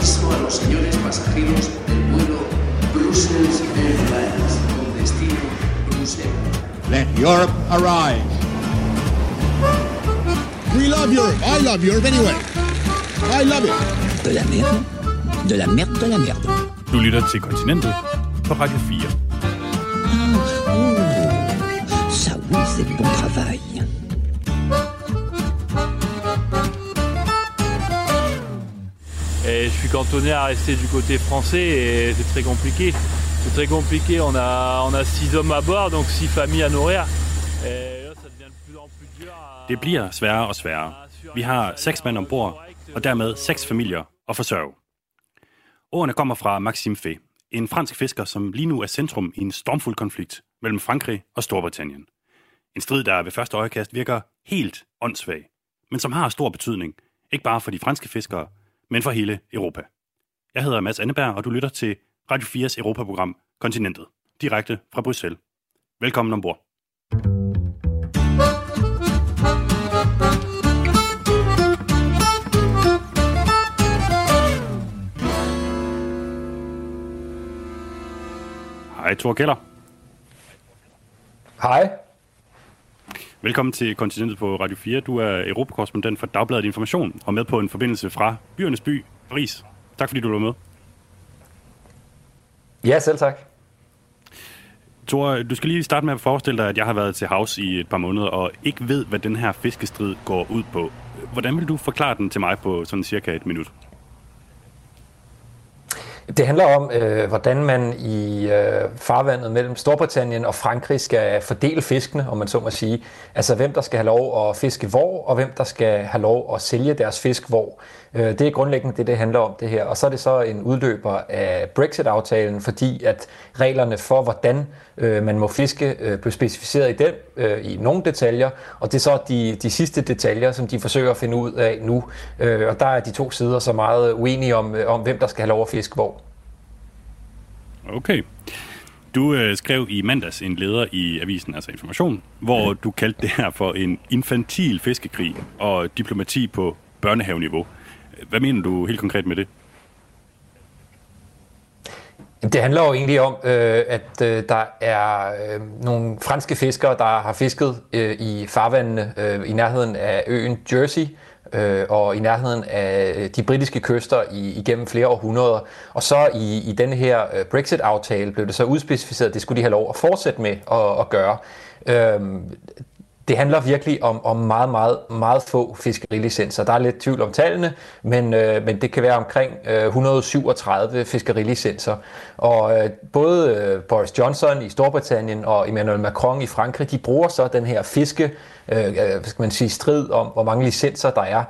aviso a los señores pasajeros del vuelo Brussels Airlines con destino Bruselas. Let Europe arise. We love Europe. I love Europe anyway. I love it. De la merde. De la merde, de la merde. Du lytter til Kontinentet på Radio 4. Ça oui, c'est du bon travail. Suis cantonné à rester du côté français et c'est très compliqué. C'est très compliqué, on a, on a six hommes à bord, donc six familles à nourrir. Et là, ça devient de plus en plus dur à- Det bliver sværere og sværere. Vi har seks mand ombord, og dermed seks familier at forsørge. Ordene kommer fra Maxime Fay, en fransk fisker, som lige nu er centrum i en stormfuld konflikt mellem Frankrig og Storbritannien. En strid, der ved første øjekast virker helt åndssvag, men som har stor betydning, ikke bare for de franske fiskere, men for hele Europa. Jeg hedder Mads Anneberg, og du lytter til Radio 4's Europaprogram Kontinentet, direkte fra Bruxelles. Velkommen ombord. Hej, Thor Keller. Hej. Velkommen til Kontinentet på Radio 4. Du er europakorrespondent for Dagbladet Information og med på en forbindelse fra byernes by, Paris. Tak fordi du var med. Ja, selv tak. Thor, du skal lige starte med at forestille dig, at jeg har været til havs i et par måneder og ikke ved, hvad den her fiskestrid går ud på. Hvordan vil du forklare den til mig på sådan cirka et minut? Det handler om, øh, hvordan man i øh, farvandet mellem Storbritannien og Frankrig skal fordele fiskene, om man så må sige. Altså hvem der skal have lov at fiske hvor, og hvem der skal have lov at sælge deres fisk hvor. Øh, det er grundlæggende det, det handler om det her. Og så er det så en udløber af Brexit-aftalen, fordi at reglerne for, hvordan øh, man må fiske, øh, blev specificeret i den øh, i nogle detaljer, og det er så de, de sidste detaljer, som de forsøger at finde ud af nu. Øh, og der er de to sider så meget uenige om, øh, om hvem der skal have lov at fiske hvor. Okay. Du øh, skrev i mandags en leder i avisen, altså Information, hvor du kaldte det her for en infantil fiskekrig og diplomati på børnehaveniveau. Hvad mener du helt konkret med det? Det handler jo egentlig om, øh, at øh, der er øh, nogle franske fiskere, der har fisket øh, i farvandene øh, i nærheden af øen Jersey, øh, øh, og i nærheden af øh, de britiske kyster i, igennem flere århundreder. Og så i, i den her øh, Brexit-aftale blev det så udspecificeret, at det skulle de have lov at fortsætte med at, at gøre. Øh, det handler virkelig om, om meget, meget, meget få fiskerilicenser. Der er lidt tvivl om tallene, men, øh, men det kan være omkring øh, 137 fiskerilicenser. Og øh, både øh, Boris Johnson i Storbritannien og Emmanuel Macron i Frankrig, de bruger så den her fiske, øh, øh, hvad skal man sige, strid om, hvor mange licenser der er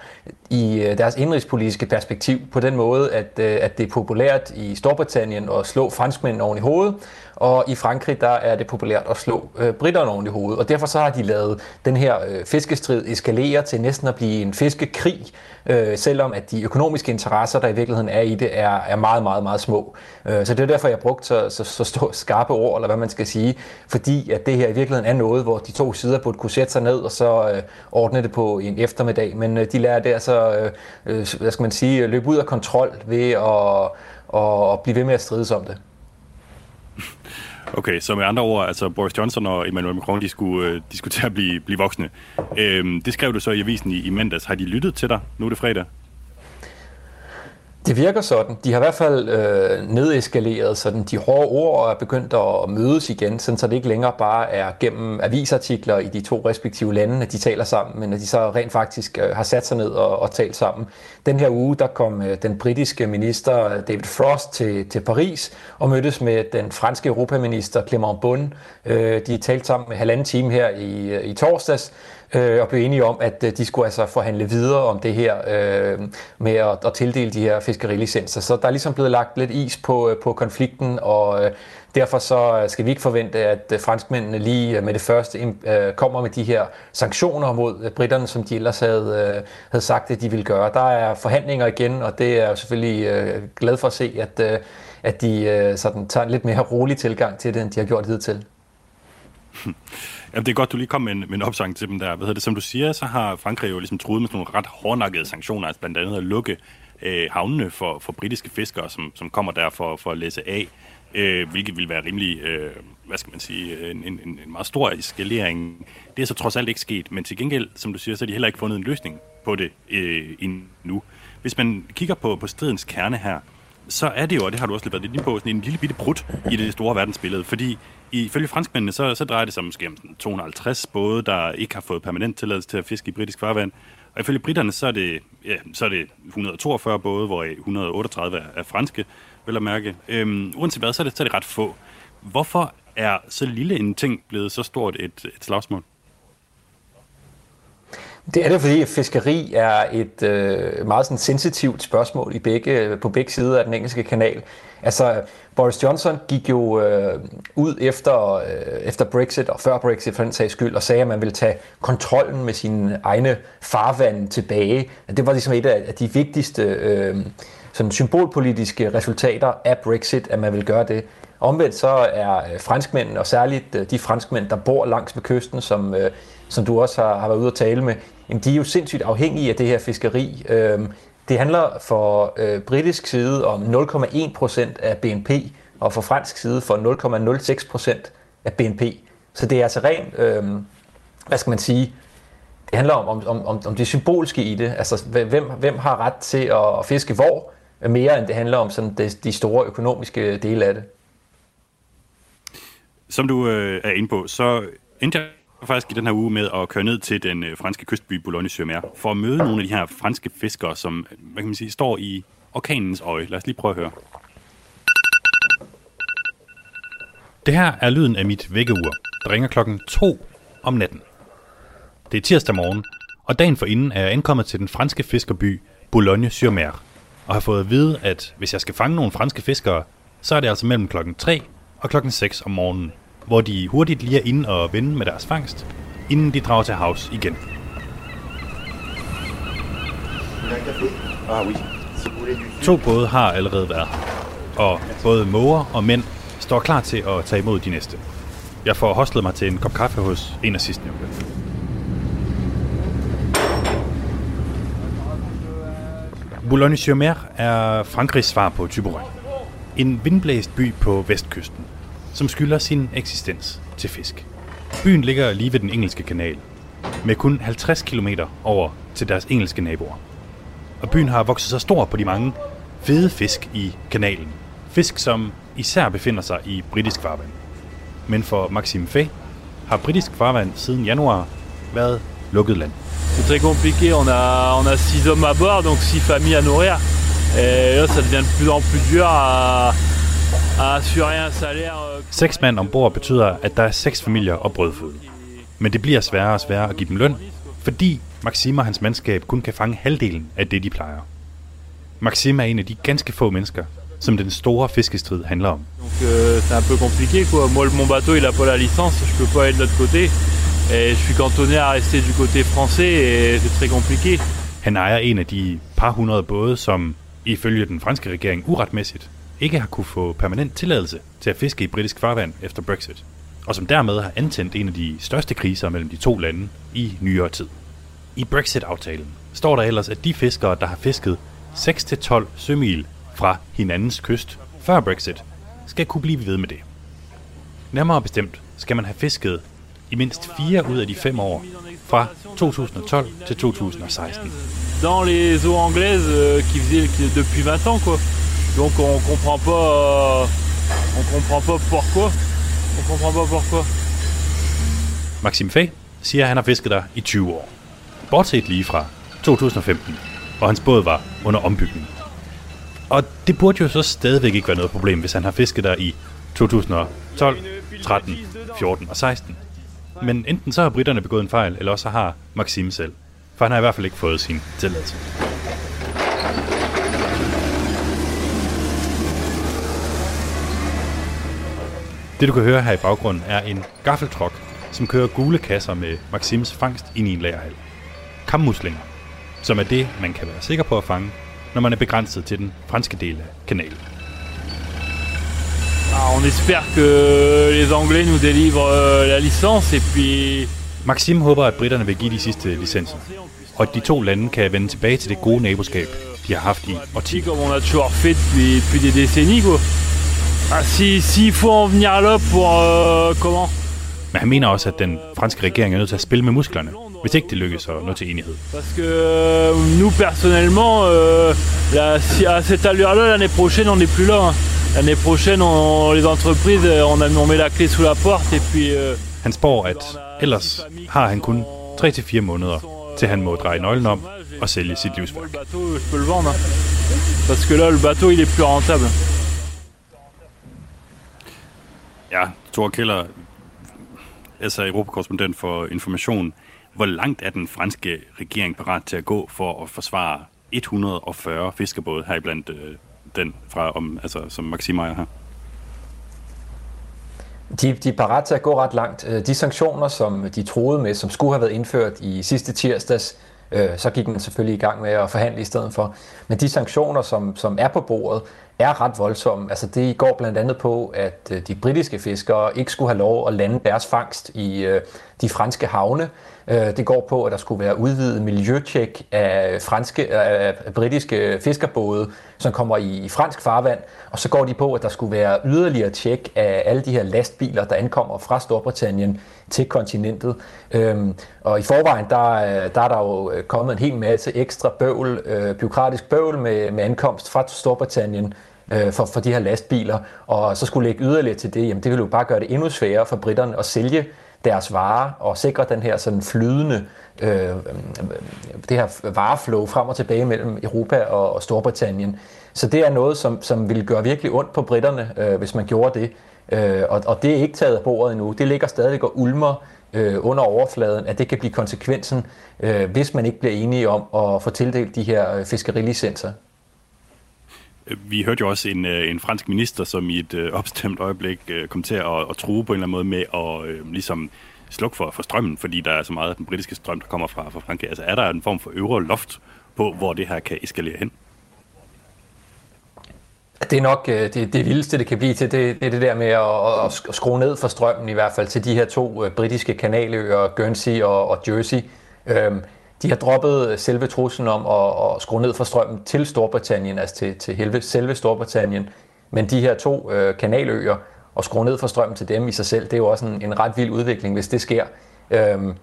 i øh, deres indrigspolitiske perspektiv, på den måde, at, øh, at det er populært i Storbritannien at slå franskmændene oven i hovedet, og i Frankrig, der er det populært at slå øh, britterne oven i hovedet. Og derfor så har de lavet den her øh, fiskestrid eskalerer til næsten at blive en fiskekrig, øh, selvom at de økonomiske interesser, der i virkeligheden er i det, er, er meget, meget, meget små. Øh, så det er derfor, jeg har brugt så, så, så stå, skarpe ord, eller hvad man skal sige, fordi at det her i virkeligheden er noget, hvor de to sider burde kunne sætte sig ned og så øh, ordne det på en eftermiddag. Men øh, de lærer det altså, øh, øh, hvad skal man sige, løbe ud af kontrol ved at, og blive ved med at strides om det. Okay, så med andre ord, altså Boris Johnson og Emmanuel Macron, de skulle, øh, de skulle til at blive, blive voksne. Øhm, det skrev du så i avisen i, i mandags. Har de lyttet til dig? Nu er det fredag. Det virker sådan. De har i hvert fald øh, nedeskaleret sådan de hårde ord og er begyndt at mødes igen, sådan så det ikke længere bare er gennem avisartikler i de to respektive lande, at de taler sammen, men at de så rent faktisk øh, har sat sig ned og, og talt sammen. Den her uge, der kom øh, den britiske minister øh, David Frost til, til Paris og mødtes med den franske europaminister Clément Bonne. Øh, de talte sammen med halvanden time her i, øh, i torsdags, øh, og blev enige om, at øh, de skulle altså forhandle videre om det her øh, med at, at tildele de her fiskerilicenser. Så der er ligesom blevet lagt lidt is på, øh, på konflikten, og øh, derfor så øh, skal vi ikke forvente, at franskmændene lige med det første øh, kommer med de her sanktioner mod britterne, som de ellers havde, øh, havde sagt, at de ville gøre. Der er forhandlinger igen, og det er jeg selvfølgelig øh, glad for at se, at, øh, at de øh, sådan tager en lidt mere rolig tilgang til det, end de har gjort hidtil. Jamen, det er godt, du lige kom med en, med en opsang til dem der. Hvad hedder det? Som du siger, så har Frankrig jo ligesom truet med sådan nogle ret hårdnakkede sanktioner, altså blandt andet at lukke øh, havnene for, for britiske fiskere, som, som kommer der for, for at læse af, øh, hvilket vil være rimelig, øh, hvad skal man sige, en, en, en meget stor eskalering. Det er så trods alt ikke sket, men til gengæld, som du siger, så har de heller ikke fundet en løsning på det øh, endnu. Hvis man kigger på, på stridens kerne her, så er det jo, og det har du også lidt været lidt på, sådan en lille bitte brud i det store verdensbillede, fordi ifølge franskmændene, så, så drejer det sig måske om 250 både, der ikke har fået permanent tilladelse til at fiske i britisk farvand, og ifølge britterne, så er det, ja, så er det 142 både, hvor 138 er, er franske, vel at mærke. Øhm, uanset hvad, så er, det, så er det ret få. Hvorfor er så lille en ting blevet så stort et, et slagsmål? Det er det, fordi fiskeri er et øh, meget sådan sensitivt spørgsmål i begge, på begge sider af den engelske kanal. Altså, Boris Johnson gik jo øh, ud efter, øh, efter Brexit, og før Brexit for den sags skyld, og sagde, at man ville tage kontrollen med sine egne farvand tilbage. Det var ligesom et af de vigtigste øh, sådan symbolpolitiske resultater af Brexit, at man vil gøre det. Omvendt så er øh, franskmændene, og særligt øh, de franskmænd, der bor langs med kysten, som, øh, som du også har, har været ude at tale med, jamen de er jo sindssygt afhængige af det her fiskeri. Øhm, det handler for øh, britisk side om 0,1 procent af BNP, og for fransk side for 0,06 procent af BNP. Så det er altså rent, øh, hvad skal man sige, det handler om, om, om, om det symbolske i det. Altså, hvem, hvem har ret til at fiske hvor, mere end det handler om sådan de, de store økonomiske dele af det. Som du øh, er inde på, så indtil faktisk i den her uge med at køre ned til den øh, franske kystby Boulogne-sur-Mer for at møde nogle af de her franske fiskere, som hvad kan man sige, står i orkanens øje. Lad os lige prøve at høre. Det her er lyden af mit vækkeur, der ringer klokken 2 om natten. Det er tirsdag morgen, og dagen for inden er jeg ankommet til den franske fiskerby Boulogne-sur-Mer, og har fået at vide, at hvis jeg skal fange nogle franske fiskere, så er det altså mellem klokken 3 og klokken 6 om morgenen, hvor de hurtigt lige er inde og vende med deres fangst, inden de drager til havs igen. To både har allerede været og både måger og mænd står klar til at tage imod de næste. Jeg får hostlet mig til en kop kaffe hos en af sidstnævnte. Boulogne-sur-Mer er Frankrigs svar på Thyborøn. En vindblæst by på vestkysten, som skylder sin eksistens til fisk. Byen ligger lige ved den engelske kanal, med kun 50 km over til deres engelske naboer. Og byen har vokset så stor på de mange fede fisk i kanalen. Fisk, som især befinder sig i britisk farvand. Men for Maxime Fay har britisk farvand siden januar været lukket land. C'est très compliqué, on a, on a six hommes à bord, donc six familles à nourrir. Et là, ça devient de plus en plus dur à, Seks mand ombord betyder, at der er seks familier og brødføde. Men det bliver sværere og sværere at give dem løn, fordi Maxime og hans mandskab kun kan fange halvdelen af det, de plejer. Maxime er en af de ganske få mennesker, som den store fiskestrid handler om. Donc euh, c'est un peu compliqué quoi. Moi mon bateau il a pas la licence, je peux pas aller de l'autre côté. Et je suis cantonné à rester du côté français et c'est très compliqué. Han ejer en af de par hundrede både, som ifølge den franske regering uretmæssigt ikke har kunne få permanent tilladelse til at fiske i britisk farvand efter Brexit, og som dermed har antændt en af de største kriser mellem de to lande i nyere tid. I Brexit-aftalen står der ellers, at de fiskere, der har fisket 6-12 sømil fra hinandens kyst før Brexit, skal kunne blive ved med det. Nærmere bestemt skal man have fisket i mindst fire ud af de fem år fra 2012 til 2016. Dans les eaux anglaises euh, qui faisaient depuis 20 ans quoi. Donc on comprend pas euh, on comprend pas pourquoi. On comprend pas pourquoi. Maxim Fay siger, at han har fisket der i 20 år. Bortset lige fra 2015, hvor hans båd var under ombygning. Og det burde jo så stadigvæk ikke være noget problem, hvis han har fisket der i 2012, 13, 14 og 16. Men enten så har britterne begået en fejl, eller også har Maxime selv. For han har i hvert fald ikke fået sin tilladelse. Det du kan høre her i baggrunden er en gaffeltruck, som kører gule kasser med Maxims fangst ind i en lagerhal. Kammuslinger, som er det, man kan være sikker på at fange, når man er begrænset til den franske del af kanalen. Alors, on espère que les Anglais nous délivrent euh, la licence, et puis... Maxim håber, at britterne vil give de sidste licenser, og at de to lande kan vende tilbage til det gode naboskab, de har haft i årtier. Ah, si, s'il faut en venir là pour... euh, comment Men han mener også, at den franske regering er nødt til at spille med musklerne, hvis ikke det lykkes at nå til enighed. Parce que euh, nous, personnellement, euh, la, si, à cette allure-là, l'année prochaine, on n'est plus là. hein. L'année prochaine, on, les entreprises, euh, on, a, on met la clé sous la porte, et puis... Euh, Han spår, at ellers har han kun 3-4 måneder, til han må dreje nøglen om og sælge sit livsværk. Parce que là, le bateau, il est plus rentable. Ja, Thor Keller, altså europakorrespondent for information. Hvor langt er den franske regering parat til at gå for at forsvare 140 fiskerbåde, heriblandt øh, den, fra, om, altså, som Maxime har? her? De, de er parat til at gå ret langt. Øh, de sanktioner, som de troede med, som skulle have været indført i sidste tirsdags, øh, så gik man selvfølgelig i gang med at forhandle i stedet for. Men de sanktioner, som, som er på bordet, er ret voldsomme. Altså det går blandt andet på, at øh, de britiske fiskere ikke skulle have lov at lande deres fangst i øh, de franske havne. Øh, Det går på, at der skulle være udvidet miljøtjek af, franske, af britiske fiskerbåde, som kommer i, i fransk farvand. Og så går de på, at der skulle være yderligere tjek af alle de her lastbiler, der ankommer fra Storbritannien til kontinentet. Øhm, og i forvejen, der, øh, der er der jo øh, kommet en hel masse ekstra bøvl, øh, byråkratisk bøvl med, med ankomst fra Storbritannien øh, for, for de her lastbiler, og så skulle lægge yderligere til det, jamen det ville jo bare gøre det endnu sværere for britterne at sælge deres varer og sikre den her sådan flydende, øh, det her vareflow frem og tilbage mellem Europa og, og Storbritannien. Så det er noget, som, som ville gøre virkelig ondt på britterne, øh, hvis man gjorde det. Øh, og, og det er ikke taget af bordet endnu. Det ligger stadig og ulmer øh, under overfladen, at det kan blive konsekvensen, øh, hvis man ikke bliver enige om at få tildelt de her øh, fiskerilicenser. Vi hørte jo også en, øh, en fransk minister, som i et øh, opstemt øjeblik øh, kom til at, at true på en eller anden måde med at øh, ligesom slukke for, for strømmen, fordi der er så meget af den britiske strøm, der kommer fra, fra Frankrig. Altså er der en form for øvre loft på, hvor det her kan eskalere hen? Det er nok øh, det, det vildeste, det kan blive til, det, det er det der med at, at, skrue ned for strømmen, i hvert fald til de her to øh, britiske kanaløer, Guernsey og, og Jersey. Øhm, de har droppet øh, selve truslen om at, at skrue ned for strømmen til Storbritannien, altså til, til helve, selve Storbritannien. Men de her to øh, kanaløer, og skrue ned for strømmen til dem i sig selv, det er jo også en, en ret vild udvikling, hvis det sker. Øhm,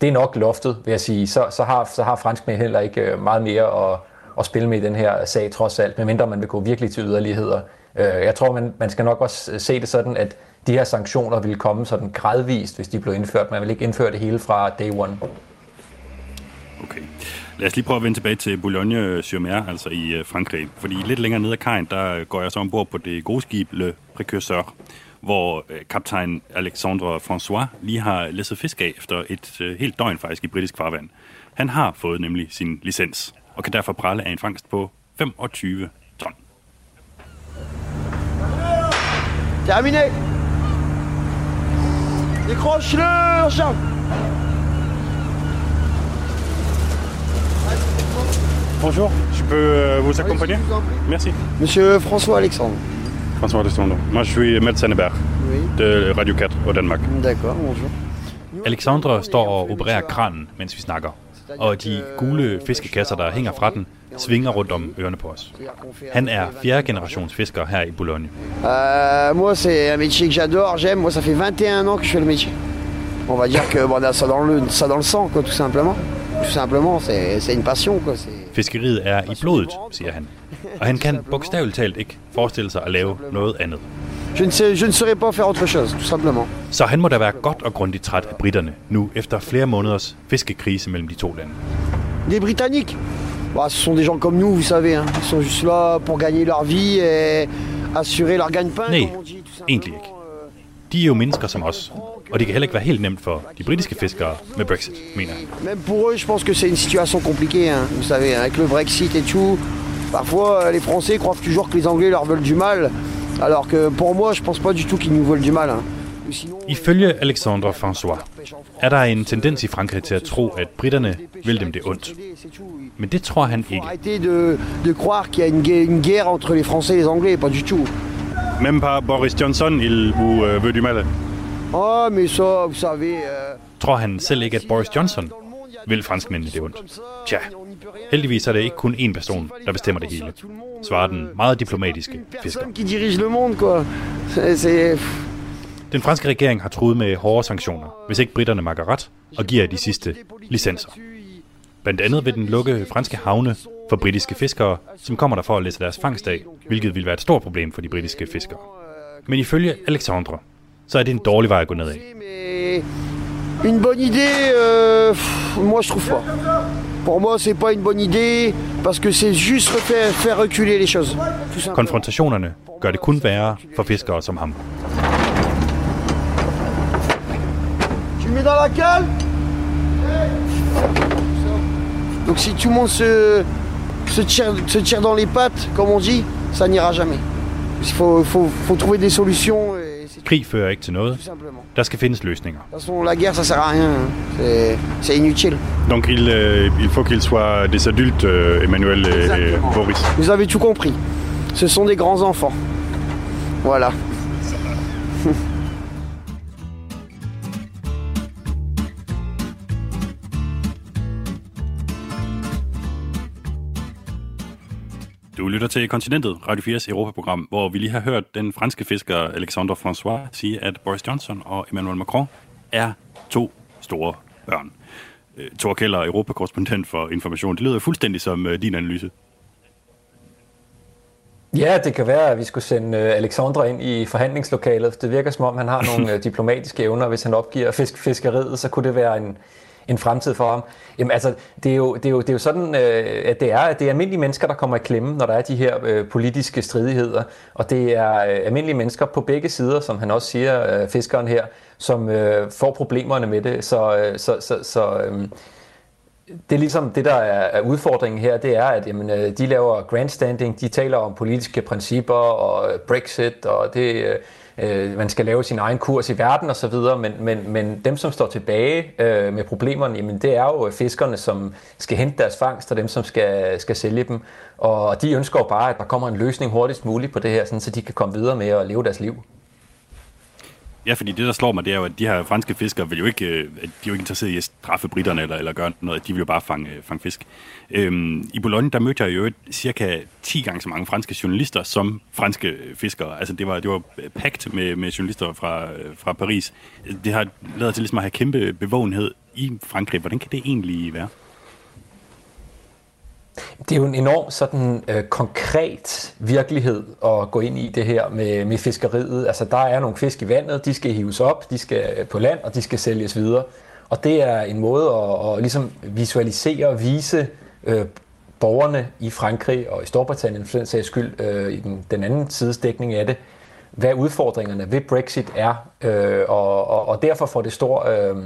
det er nok loftet, vil jeg sige. Så, så, har, så har franskmænd heller ikke meget mere at, at spille med i den her sag, trods alt, medmindre man vil gå virkelig til yderligheder. Øh, jeg tror, man, man skal nok også øh, se det sådan, at de her sanktioner vil komme sådan gradvist, hvis de blev indført. Man vil ikke indføre det hele fra day one. Okay. Lad os lige prøve at vende tilbage til Boulogne-sur-Mer, altså i øh, Frankrig. Fordi lidt længere ned ad kajen, der går jeg så ombord på det gode skib Le Précurseur, hvor kaptajn Alexandre François lige har læsset fisk af efter et helt døgn faktisk i britisk farvand. Han har fået nemlig sin licens, og kan derfor prale af en fangst på 25 ton. Terminé Décroche-le, Charles Bonjour, je peux euh, vous accompagner Merci. Monsieur François Alexandre. François Alexandre. Moi, je suis médecin Hébert Oui. de Radio 4 au Danmark. D'accord, bonjour. Alexandre står og opererer kranen, mens vi snakker. Og de gule fiskekasser, der hænger fra den, svinger rundt om ørerne på os. Han er fjerde generations fisker her i Boulogne. Euh, moi, c'est un métier que j'adore, j'aime. Moi, ça fait 21 ans que je fais le métier. On va dire que bon, ça dans le, ça dans le sang, quoi, tout simplement. Tout simplement, c'est c'est une passion, quoi. Fiskeriet er i blodet, siger han. Og han kan bogstaveligt talt ikke forestille sig at lave noget andet. Je ne, sais, je ne saurais pas faire autre chose, tout simplement. Så han må da være godt og grundigt træt af britterne, nu efter flere måneders fiskekrise mellem de to lande. Les Britanniques, bah, ce sont des gens comme nous, vous savez. hein. Ils sont juste là pour gagner leur vie et assurer leur gagne-pain. Nej, egentlig ikke. De er jo mennesker som os, og det kan heller ikke være helt nemt for de britiske fiskere med Brexit, mener han. Même pour eux, je pense que c'est une situation compliquée, hein, vous savez, avec le Brexit et tout. Parfois, les Français croient toujours que les Anglais leur veulent du mal, alors que pour moi, je pense pas du tout qu'ils nous veulent du mal. hein. Ou sinon, Ifølge Alexandre François er der en tendens i Frankrig til at tro, at britterne vil dem det ondt? Men det tror han faut ikke. arrêter de, de croire qu'il y a une guerre, une guerre entre les Français et les Anglais, pas du tout. Même pas Boris Johnson, il vous euh, veut du mal. Oh, mais ça, vous savez... Euh, Tror han selv ikke, at Boris Johnson vil franskmændene det ondt? Tja, heldigvis er det ikke kun én person, der bestemmer det hele, svarer den meget diplomatiske fisker. Den franske regering har truet med hårde sanktioner, hvis ikke britterne makker ret og giver de sidste licenser. Blandt andet vil den lukke franske havne for britiske fiskere, som kommer der for at læse deres fangst af, hvilket vil være et stort problem for de britiske fiskere. Men ifølge Alexandre, så er det en dårlig vej at gå ned af. Une bonne idée, euh, moi je trouve pas. Pour moi, c'est pas une bonne idée parce que c'est juste faire, faire reculer les choses. Konfrontationerne gør det kun værre for fiskere som ham. Tu mets dans la cale Donc si tout le monde se, se, tire, se tire dans les pattes, comme on dit, ça n'ira jamais. Il faut, faut, faut trouver des solutions. Krig fører ikke til noget. Der skal findes løsninger. De toute façon, la guerre, ça sert à rien. hein. C'est- inutile. Donc il, euh, il faut qu'ils soient des adultes, euh, Emmanuel et. Boris. Vous avez tout compris. Ce sont des grands enfants. Voilà. Du lytter til Kontinentet, Radio 4's Europaprogram, hvor vi lige har hørt den franske fisker Alexandre François sige, at Boris Johnson og Emmanuel Macron er to store børn. Øh, Thor Keller, europakorrespondent for Information. Det lyder fuldstændig som øh, din analyse. Ja, det kan være, at vi skulle sende øh, Alexandre ind i forhandlingslokalet. Det virker som om, han har nogle diplomatiske evner. Hvis han opgiver fisk, fiskeriet, så kunne det være en, en fremtid for ham. Jamen altså, det er jo, det er jo, det er jo sådan, øh, at det er, at det er almindelige mennesker, der kommer i klemme, når der er de her øh, politiske stridigheder. Og det er øh, almindelige mennesker på begge sider, som han også siger, øh, fiskeren her, som øh, får problemerne med det. Så, øh, så, så, så øh, det er ligesom det, der er udfordringen her, det er, at jamen, øh, de laver grandstanding, de taler om politiske principper og øh, Brexit, og det, øh, øh, man skal lave sin egen kurs i verden osv., men, men, men dem, som står tilbage øh, med problemerne, jamen, det er jo fiskerne, som skal hente deres fangst, og dem, som skal, skal sælge dem. Og de ønsker jo bare, at der kommer en løsning hurtigst muligt på det her, sådan, så de kan komme videre med at leve deres liv. Ja, fordi det, der slår mig, det er jo, at de her franske fiskere vil jo ikke, øh, at de er jo ikke interesseret i at straffe britterne eller, eller gøre noget. De vil jo bare fange, øh, fange fisk. Øhm, I Boulogne, der mødte jeg jo cirka 10 gange så mange franske journalister som franske øh, fiskere. Altså, det var, det var pagt med, med journalister fra, fra Paris. Det har lavet til ligesom at have kæmpe bevågenhed i Frankrig. Hvordan kan det egentlig være? Det er jo en enorm sådan øh, konkret virkelighed at gå ind i det her med, med fiskeriet. Altså der er nogle fisk i vandet, de skal hives op, de skal øh, på land, og de skal sælges videre. Og det er en måde at, at ligesom visualisere og vise øh, borgerne i Frankrig og i Storbritannien for den sags skyld øh, i den, den anden sidesdækning af det, hvad udfordringerne ved Brexit er. Øh, og, og, og derfor får det stor... Øh,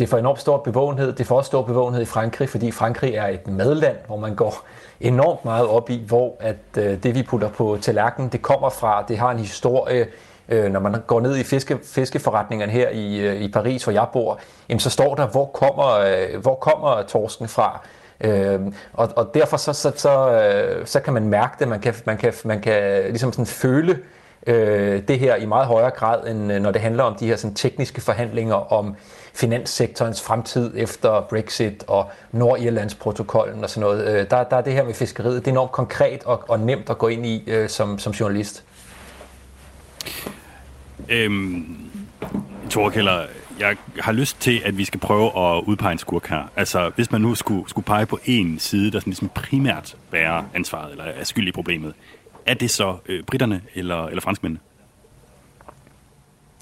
det får enormt stor bevågenhed. Det får også stor bevågenhed i Frankrig, fordi Frankrig er et madland, hvor man går enormt meget op i, hvor at øh, det, vi putter på tallerkenen, det kommer fra. Det har en historie. Øh, når man går ned i fiske, fiskeforretningerne her i, øh, i Paris, hvor jeg bor, jamen, så står der, hvor kommer, øh, hvor kommer torsken fra? Øh, og, og derfor så, så, så, øh, så kan man mærke det. Man kan, man kan, man kan ligesom sådan føle øh, det her i meget højere grad, end øh, når det handler om de her sådan, tekniske forhandlinger om finanssektorens fremtid efter Brexit og Nordirlandsprotokollen og sådan noget. Øh, der, der er det her med fiskeriet, det er enormt konkret og, og nemt at gå ind i øh, som, som journalist. Øhm, Thor Keller, jeg har lyst til, at vi skal prøve at udpege en skurk her. Altså, hvis man nu skulle, skulle pege på en side, der sådan ligesom primært bærer ansvaret, eller er skyld i problemet, er det så øh, britterne eller, eller franskmændene?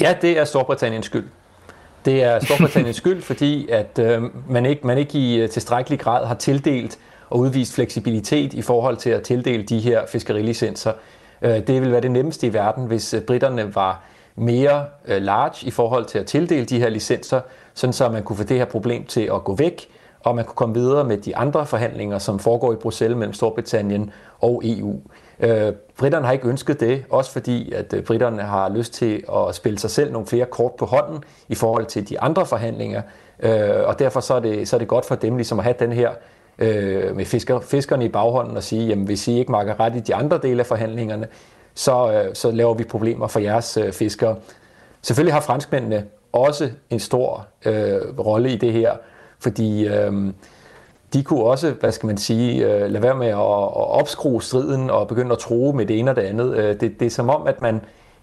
Ja, det er Storbritanniens skyld. Det er Storbritanniens skyld, fordi at øh, man, ikke, man ikke i øh, tilstrækkelig grad har tildelt og udvist fleksibilitet i forhold til at tildele de her fiskerilicenser. Øh, det vil være det nemmeste i verden, hvis øh, britterne var mere øh, large i forhold til at tildele de her licenser, sådan så man kunne få det her problem til at gå væk, og man kunne komme videre med de andre forhandlinger, som foregår i Bruxelles mellem Storbritannien og EU. Øh, britterne har ikke ønsket det, også fordi at øh, britterne har lyst til at spille sig selv nogle flere kort på hånden i forhold til de andre forhandlinger, øh, og derfor så er, det, så er det godt for dem ligesom at have den her øh, med fisker, fiskerne i baghånden og sige, jamen hvis I ikke makker ret i de andre dele af forhandlingerne, så, øh, så laver vi problemer for jeres øh, fiskere. Selvfølgelig har franskmændene også en stor øh, rolle i det her, fordi øh, de kunne også, hvad skal man sige, øh, lade være med at, at opskrue striden og begynde at tro med det ene og det andet. Øh, det, det er som om, at man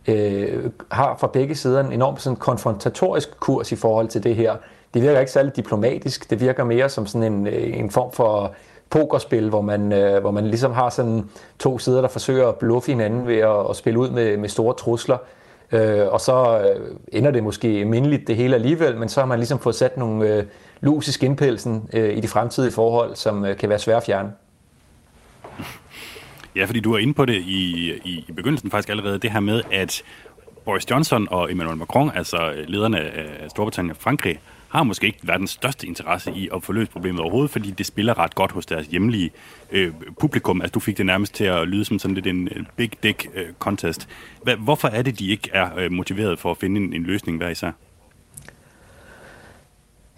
øh, har fra begge sider en enormt sådan konfrontatorisk kurs i forhold til det her. Det virker ikke særlig diplomatisk, det virker mere som sådan en, øh, en form for pokerspil, hvor man, øh, hvor man ligesom har sådan to sider, der forsøger at bluffe hinanden ved at, at spille ud med, med store trusler. Øh, og så øh, ender det måske mindeligt det hele alligevel, men så har man ligesom fået sat nogle øh, lus i skinpelsen øh, i de fremtidige forhold, som øh, kan være svære at fjerne. Ja, fordi du er inde på det i, i, i begyndelsen faktisk allerede, det her med, at Boris Johnson og Emmanuel Macron, altså øh, lederne af Storbritannien og Frankrig, har måske ikke verdens største interesse i at få løst problemet overhovedet, fordi det spiller ret godt hos deres hjemlige øh, publikum. Altså, du fik det nærmest til at lyde som sådan lidt en big dick øh, contest. Hvorfor er det, de ikke er øh, motiveret for at finde en, en løsning hver især?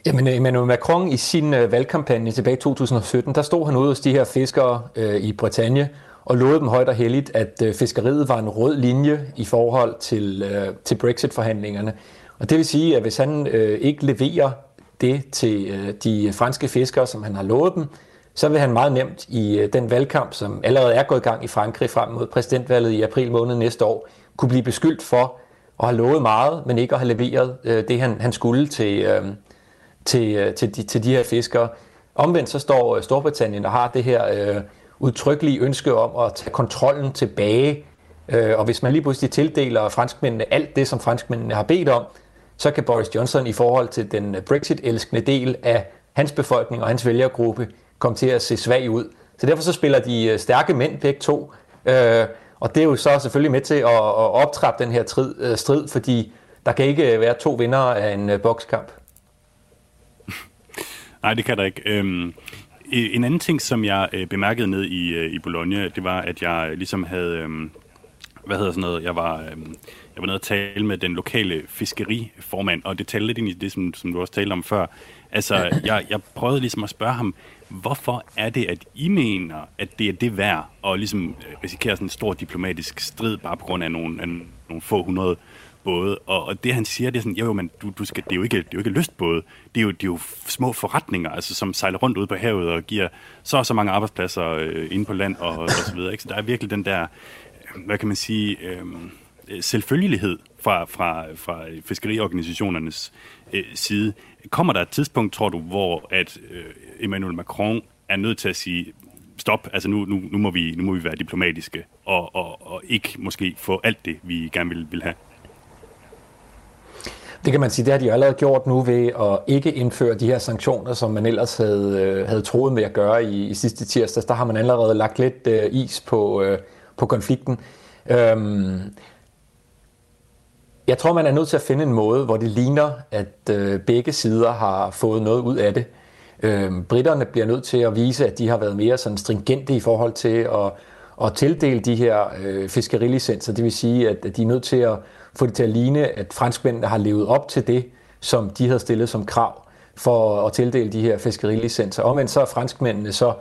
Jamen, Emmanuel Macron i sin øh, valgkampagne tilbage i 2017, der stod han ude hos de her fiskere øh, i Bretagne og lovede dem højt og heldigt, at øh, fiskeriet var en rød linje i forhold til, øh, til Brexit-forhandlingerne. Og det vil sige, at hvis han øh, ikke leverer det til øh, de franske fiskere, som han har lovet dem, så vil han meget nemt i øh, den valgkamp, som allerede er gået i gang i Frankrig frem mod præsidentvalget i april måned næste år, kunne blive beskyldt for at have lovet meget, men ikke at have leveret øh, det, han, han skulle til, øh, til, øh, til, de, til de her fiskere. Omvendt så står øh, Storbritannien og har det her øh, udtrykkelige ønske om at tage kontrollen tilbage. Øh, og hvis man lige pludselig tildeler franskmændene alt det, som franskmændene har bedt om, så kan Boris Johnson i forhold til den Brexit-elskende del af hans befolkning og hans vælgergruppe komme til at se svag ud. Så derfor så spiller de øh, stærke mænd begge to. Øh, og det er jo så selvfølgelig med til at, at optrappe den her trid, øh, strid, fordi der kan ikke være to vinder af en bokskamp. Nej, det kan der ikke. Øhm, en anden ting, som jeg bemærkede ned i, i Bologna, det var, at jeg ligesom havde... Øhm, hvad hedder sådan noget? Jeg var... Øhm, jeg var nede og tale med den lokale fiskeriformand, og det talte lidt ind i det, som, som du også talte om før. Altså, jeg, jeg prøvede ligesom at spørge ham, hvorfor er det, at I mener, at det er det værd at ligesom øh, risikere sådan en stor diplomatisk strid bare på grund af nogle, af nogle få hundrede både. Og, og det han siger, det er sådan, jo, men du, du skal, det, er jo ikke, det er jo ikke lystbåde. Det er jo, det er jo små forretninger, altså, som sejler rundt ude på havet og giver så og så mange arbejdspladser øh, inde på land og, og så videre. Ikke? Så der er virkelig den der, øh, hvad kan man sige, øh, øh, selvfølgelighed fra, fra, fra fiskeriorganisationernes øh, side. Kommer der et tidspunkt, tror du, hvor at øh, Emmanuel Macron er nødt til at sige, stop, altså nu, nu, nu, må, vi, nu må vi være diplomatiske, og, og, og ikke måske få alt det, vi gerne vil, vil have? Det kan man sige, det har de allerede gjort nu ved at ikke indføre de her sanktioner, som man ellers havde, øh, havde troet med at gøre i, i sidste tirsdag. Der har man allerede lagt lidt øh, is på, øh, på konflikten. Øhm, jeg tror, man er nødt til at finde en måde, hvor det ligner, at øh, begge sider har fået noget ud af det. Øh, britterne bliver nødt til at vise, at de har været mere sådan stringente i forhold til at, at tildele de her øh, fiskerilicenser. Det vil sige, at de er nødt til at få det til at ligne, at franskmændene har levet op til det, som de havde stillet som krav for at tildele de her fiskerilicenser. Omvendt så er franskmændene så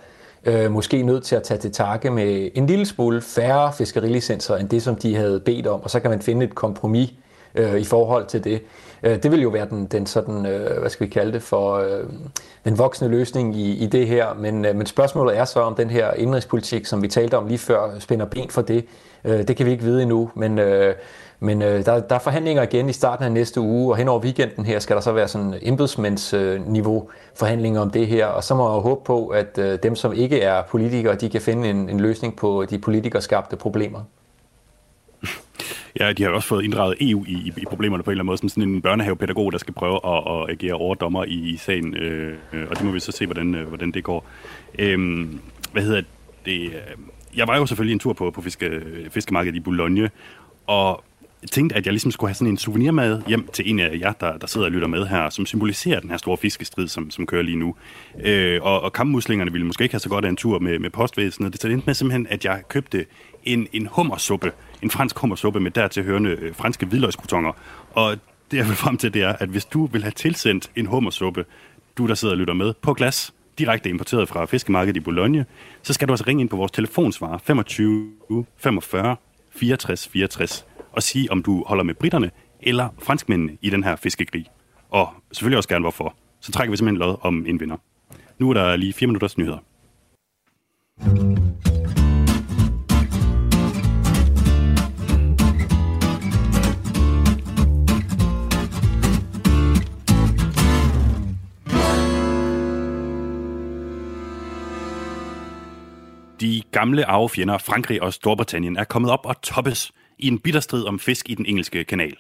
øh, måske nødt til at tage til takke med en lille smule færre fiskerilicenser end det, som de havde bedt om, og så kan man finde et kompromis øh, i forhold til det. Øh, det vil jo være den, den sådan, øh, hvad skal vi kalde det, for øh, den voksne løsning i, i det her. Men, øh, men spørgsmålet er så, om den her indrigspolitik, som vi talte om lige før, spænder ben for det. Øh, det kan vi ikke vide endnu, men, øh, men øh, der, der er forhandlinger igen i starten af næste uge, og hen over weekenden her skal der så være sådan embedsmændsniveau øh, forhandlinger om det her, og så må jeg håbe på, at øh, dem, som ikke er politikere, de kan finde en, en løsning på de politikerskabte problemer. Ja, de har også fået inddraget EU i, i problemerne på en eller anden måde, som sådan en børnehavepædagog, der skal prøve at, at agere overdommer i, i sagen, øh, øh og det må vi så se, hvordan, øh, hvordan det går. Øh, hvad hedder det? Jeg var jo selvfølgelig en tur på, på fiske, fiskemarkedet i Boulogne, og tænkte, at jeg ligesom skulle have sådan en souvenir med hjem til en af jer, der, der sidder og lytter med her, som symboliserer den her store fiskestrid, som, som kører lige nu. Øh, og, og kammuslingerne ville måske ikke have så godt af en tur med, med postvæsenet. Det endte med simpelthen, at jeg købte en, en hummersuppe, en fransk hummersuppe med dertil hørende øh, franske hvidløgskrotonger. Og det jeg vil frem til, det er, at hvis du vil have tilsendt en hummersuppe, du der sidder og lytter med, på glas, direkte importeret fra fiskemarkedet i Bologna, så skal du også ringe ind på vores telefonsvar 25 45 64 64 og sige, om du holder med britterne eller franskmændene i den her fiskekrig. Og selvfølgelig også gerne hvorfor. Så trækker vi simpelthen lod om en vinder. Nu er der lige fire minutters nyheder. De gamle arvefjender Frankrig og Storbritannien er kommet op og toppes i en bitterstrid om fisk i den engelske kanal.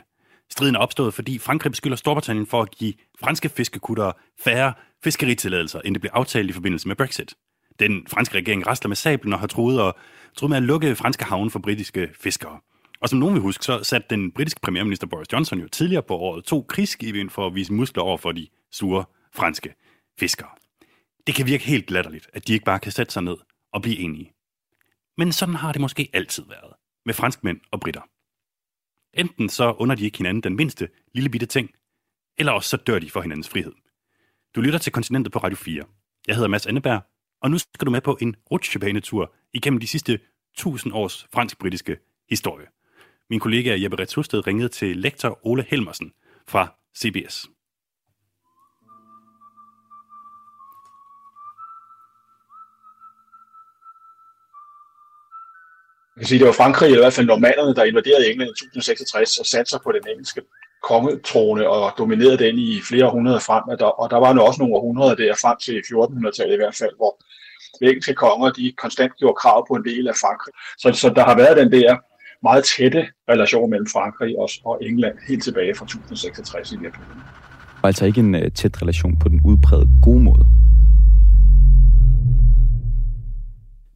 Striden er opstået, fordi Frankrig beskylder Storbritannien for at give franske fiskekuttere færre fiskeritilladelser, end det blev aftalt i forbindelse med Brexit. Den franske regering rasler med sablen og har troet, og, troet med at lukke franske havne for britiske fiskere. Og som nogen vil huske, så satte den britiske premierminister Boris Johnson jo tidligere på året to krigsskibe ind for at vise muskler over for de sure franske fiskere. Det kan virke helt latterligt, at de ikke bare kan sætte sig ned og blive enige. Men sådan har det måske altid været med franskmænd og britter. Enten så under de ikke hinanden den mindste lille bitte ting, eller også så dør de for hinandens frihed. Du lytter til Kontinentet på Radio 4. Jeg hedder Mads Anneberg, og nu skal du med på en rutsjebanetur igennem de sidste 1000 års fransk-britiske historie. Min kollega Jeppe Retshusted ringede til lektor Ole Helmersen fra CBS. Jeg kan sige, det var Frankrig, eller i hvert fald normanderne, der invaderede England i 1066 og satte sig på den engelske kongetrone og dominerede den i flere hundrede frem. Og der, og der var nu også nogle århundreder der frem til 1400-tallet i hvert fald, hvor de engelske konger de konstant gjorde krav på en del af Frankrig. Så, så der har været den der meget tætte relation mellem Frankrig og, og England helt tilbage fra 1066 i virkeligheden. Og altså ikke en øh, tæt relation på den udpræget gode måde.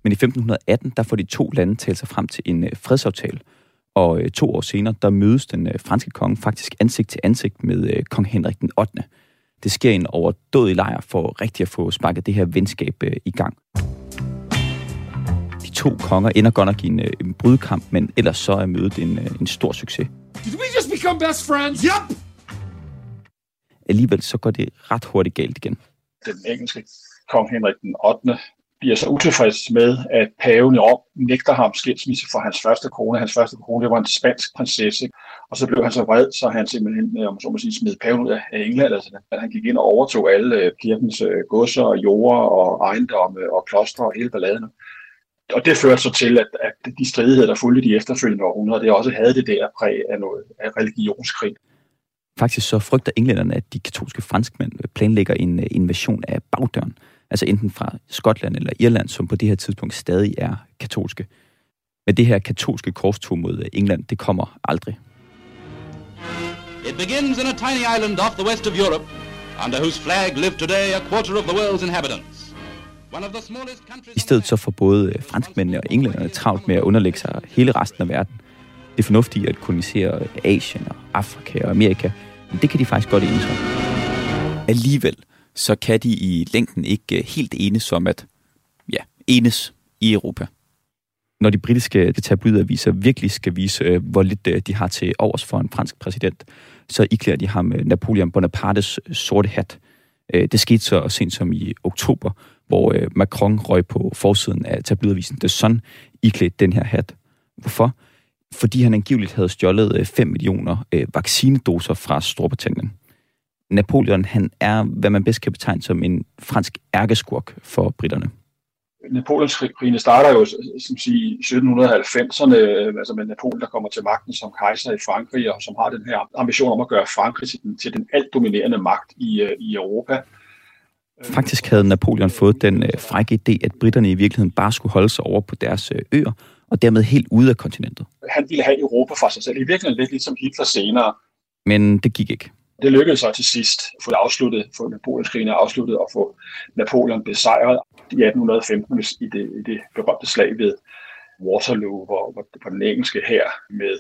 Men i 1518, der får de to lande talt sig frem til en øh, fredsaftale. Og øh, to år senere, der mødes den øh, franske konge faktisk ansigt til ansigt med kong Henrik den 8. Det sker en overdådig lejr for rigtig at få sparket det her venskab i gang. De to konger ender godt nok i en, en brydkamp, men ellers så er mødet en, en stor succes. Did we just become best friends? Yep! Alligevel så går det ret hurtigt galt igen. Den engelske kong Henrik den 8 bliver så utilfreds med, at paven i Rom nægter ham skilsmisse for hans første kone. Hans første kone, det var en spansk prinsesse, og så blev han så vred, så han simpelthen, øh, om så må sige, smed paven ud af England. Altså, han gik ind og overtog alle øh, kirkens øh, godser og jorder og ejendomme og klostre og hele balladen. Og det førte så til, at, at de stridigheder, der fulgte de efterfølgende århundreder, det også havde det der præg af noget af religionskrig. Faktisk så frygter englænderne, at de katolske franskmænd planlægger en invasion af bagdøren altså enten fra Skotland eller Irland, som på det her tidspunkt stadig er katolske. Men det her katolske korstog mod England, det kommer aldrig. It begins in a tiny island off the west of Europe, under whose flag live today a quarter of the world's inhabitants. I stedet så får både franskmændene og englænderne travlt med at underlægge sig hele resten af verden. Det er fornuftigt at kolonisere Asien og Afrika og Amerika, men det kan de faktisk godt om. Alligevel så kan de i længden ikke øh, helt enes om at ja, enes i Europa. Når de britiske øh, tabloidaviser virkelig skal vise, øh, hvor lidt de har til overs for en fransk præsident, så iklæder de ham Napoleon Bonapartes sorte hat. Det skete så sent som i oktober, hvor Macron røg på forsiden af tabloidavisen The Sun, iklædt den her hat. Hvorfor? Fordi han angiveligt havde stjålet 5 millioner vaccinedoser fra Storbritannien. Napoleon han er, hvad man bedst kan betegne som en fransk ærkeskurk for britterne. Napoleonskrigene starter jo som sige, i 1790'erne, altså med Napoleon, der kommer til magten som kejser i Frankrig, og som har den her ambition om at gøre Frankrig til den, til den alt dominerende magt i, øh, i Europa. Faktisk havde Napoleon fået den øh, frække idé, at britterne i virkeligheden bare skulle holde sig over på deres øh, øer, og dermed helt ude af kontinentet. Han ville have Europa for sig selv, i virkeligheden lidt ligesom Hitler senere. Men det gik ikke. Det lykkedes så til sidst at få afsluttet, få Napoleonskrigen afsluttet og få Napoleon besejret i 1815 i det, i det berømte slag ved Waterloo, hvor, hvor, hvor den engelske her med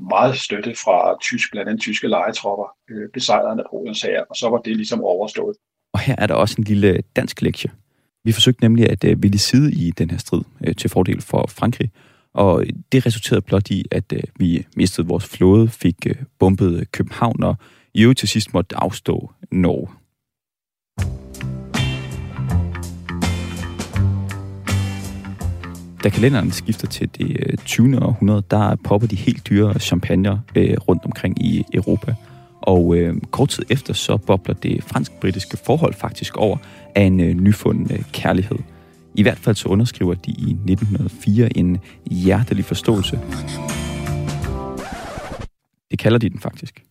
meget støtte fra tysk, blandt andet tyske legetropper øh, besejrede Napoleons her, og så var det ligesom overstået. Og her er der også en lille dansk lektie. Vi forsøgte nemlig at øh, ville side i den her strid øh, til fordel for Frankrig, og det resulterede blot i, at øh, vi mistede vores flåde, fik øh, bombet København og i øvrigt til sidst måtte afstå Norge. Da kalenderen skifter til det øh, 20. Århundrede, der popper de helt dyre champagne øh, rundt omkring i Europa. Og øh, kort tid efter, så bobler det fransk-britiske forhold faktisk over af en øh, nyfunden øh, kærlighed. I hvert fald så underskriver de i 1904 en hjertelig forståelse. Det kalder de den faktisk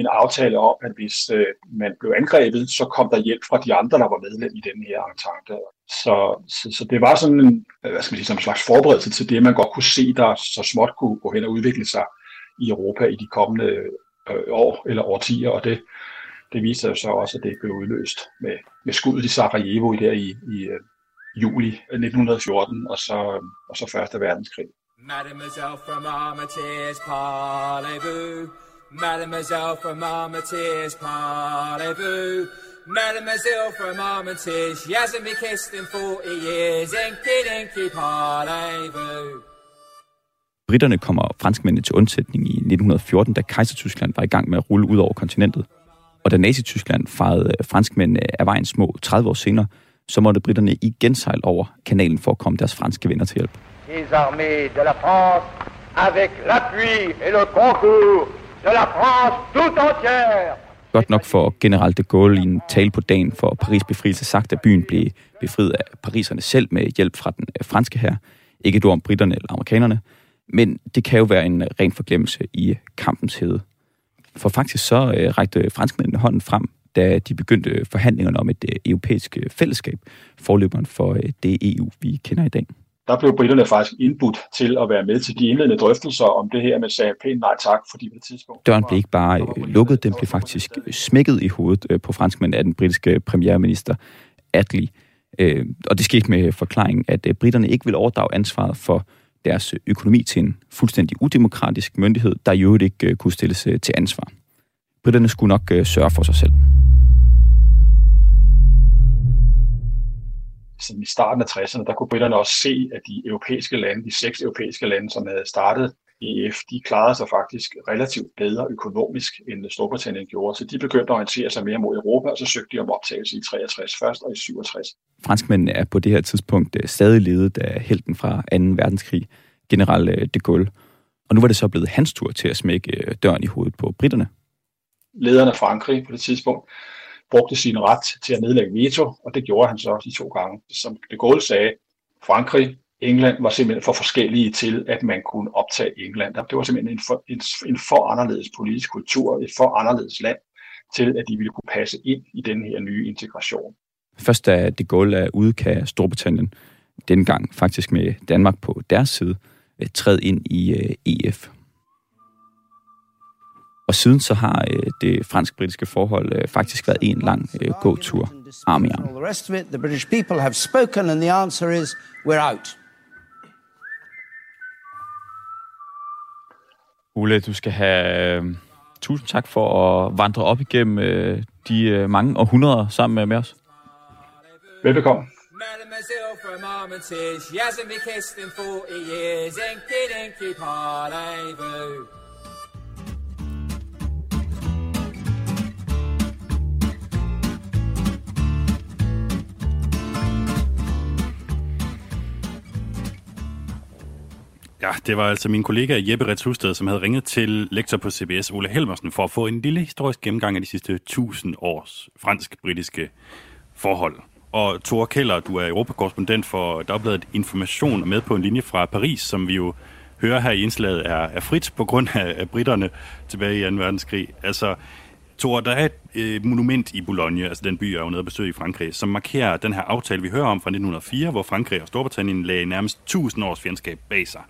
en aftale om, at hvis øh, man blev angrebet, så kom der hjælp fra de andre, der var medlem i den her entente. Så, så, så det var sådan en, øh, hvad skal man sige, som en slags forberedelse til det, man godt kunne se, der så småt kunne gå hen og udvikle sig i Europa i de kommende øh, år eller årtier, og det, det viste sig så også, at det blev udløst med, med skuddet i Sarajevo der i, i øh, juli øh, 1914, og så, og så Første Verdenskrig. Mademoiselle from Armitage, parlez-vous Mademoiselle from Armitage, parlez-vous? Mademoiselle from Armitage, she hasn't been kissed in 40 years. Inky dinky, parlez-vous? Britterne kommer franskmændene til undsætning i 1914, da Kejsertyskland var i gang med at rulle ud over kontinentet. Og da Nazi-Tyskland fejrede franskmændene af vejen små 30 år senere, så måtte britterne igen sejle over kanalen for at komme deres franske venner til hjælp. Les armées de la France, avec l'appui et le concours de la France tout entière. Godt nok for general de Gaulle i en tale på dagen for Paris befrielse sagt, at byen blev befriet af pariserne selv med hjælp fra den øh, franske her. Ikke et ord om britterne eller amerikanerne. Men det kan jo være en øh, ren forglemmelse i øh, kampens hede. For faktisk så øh, rækte franskmændene hånden frem, da de begyndte forhandlingerne om et øh, europæisk fællesskab, forløberen for det EU, vi kender i dag der blev britterne faktisk indbudt til at være med til de indledende drøftelser om det her med sagde pænt nej tak, fordi på det tidspunkt... Døren blev ikke bare øh, lukket, den blev faktisk øh, smækket i hovedet øh, på franskmænd af den britiske premierminister Attlee. Og det skete med forklaringen, at britterne ikke ville overdrage ansvaret for deres økonomi til en fuldstændig udemokratisk myndighed, der i øvrigt ikke kunne stilles til ansvar. Britterne skulle nok sørge for sig selv. Sådan i starten af 60'erne, der kunne britterne også se, at de europæiske lande, de seks europæiske lande, som havde startet EF, de klarede sig faktisk relativt bedre økonomisk, end Storbritannien gjorde. Så de begyndte at orientere sig mere mod Europa, og så søgte de om optagelse i 63 først og i 67. Franskmændene er på det her tidspunkt øh, stadig ledet af helten fra 2. verdenskrig, general øh, de Gaulle. Og nu var det så blevet hans tur til at smække øh, døren i hovedet på britterne. Lederne af Frankrig på det tidspunkt brugte sin ret til at nedlægge veto, og det gjorde han så de to gange. Som de Gaulle sagde, Frankrig, England var simpelthen for forskellige til, at man kunne optage England. Det var simpelthen en for, en, en for anderledes politisk kultur, et for anderledes land, til at de ville kunne passe ind i den her nye integration. Først da de Gaulle er ude, kan Storbritannien dengang faktisk med Danmark på deres side øh, træde ind i øh, EF. Og siden så har øh, det fransk-britiske forhold øh, faktisk været en lang øh, gåtur arm i arm. The rest of it, the British people have spoken, and the answer is, we're out. Ole, du skal have øh, tusind tak for at vandre op igennem øh, de øh, mange århundreder sammen med, med os. Velbekomme. Mademoiselle from Armitage, she hasn't been kissed in 40 years. Inky dinky parlez-vous. Ja, det var altså min kollega Jeppe Rets Husted, som havde ringet til lektor på CBS, Ole Helmersen, for at få en lille historisk gennemgang af de sidste 1000 års fransk-britiske forhold. Og Thor Keller, du er europakorrespondent for Dagbladet Information, med på en linje fra Paris, som vi jo hører her i indslaget er, er frit på grund af, af britterne tilbage i 2. verdenskrig. Altså, Thor, der er et øh, monument i Boulogne, altså den by, jeg er jo nede og besøge i Frankrig, som markerer den her aftale, vi hører om fra 1904, hvor Frankrig og Storbritannien lagde nærmest 1000 års fjendskab bag sig.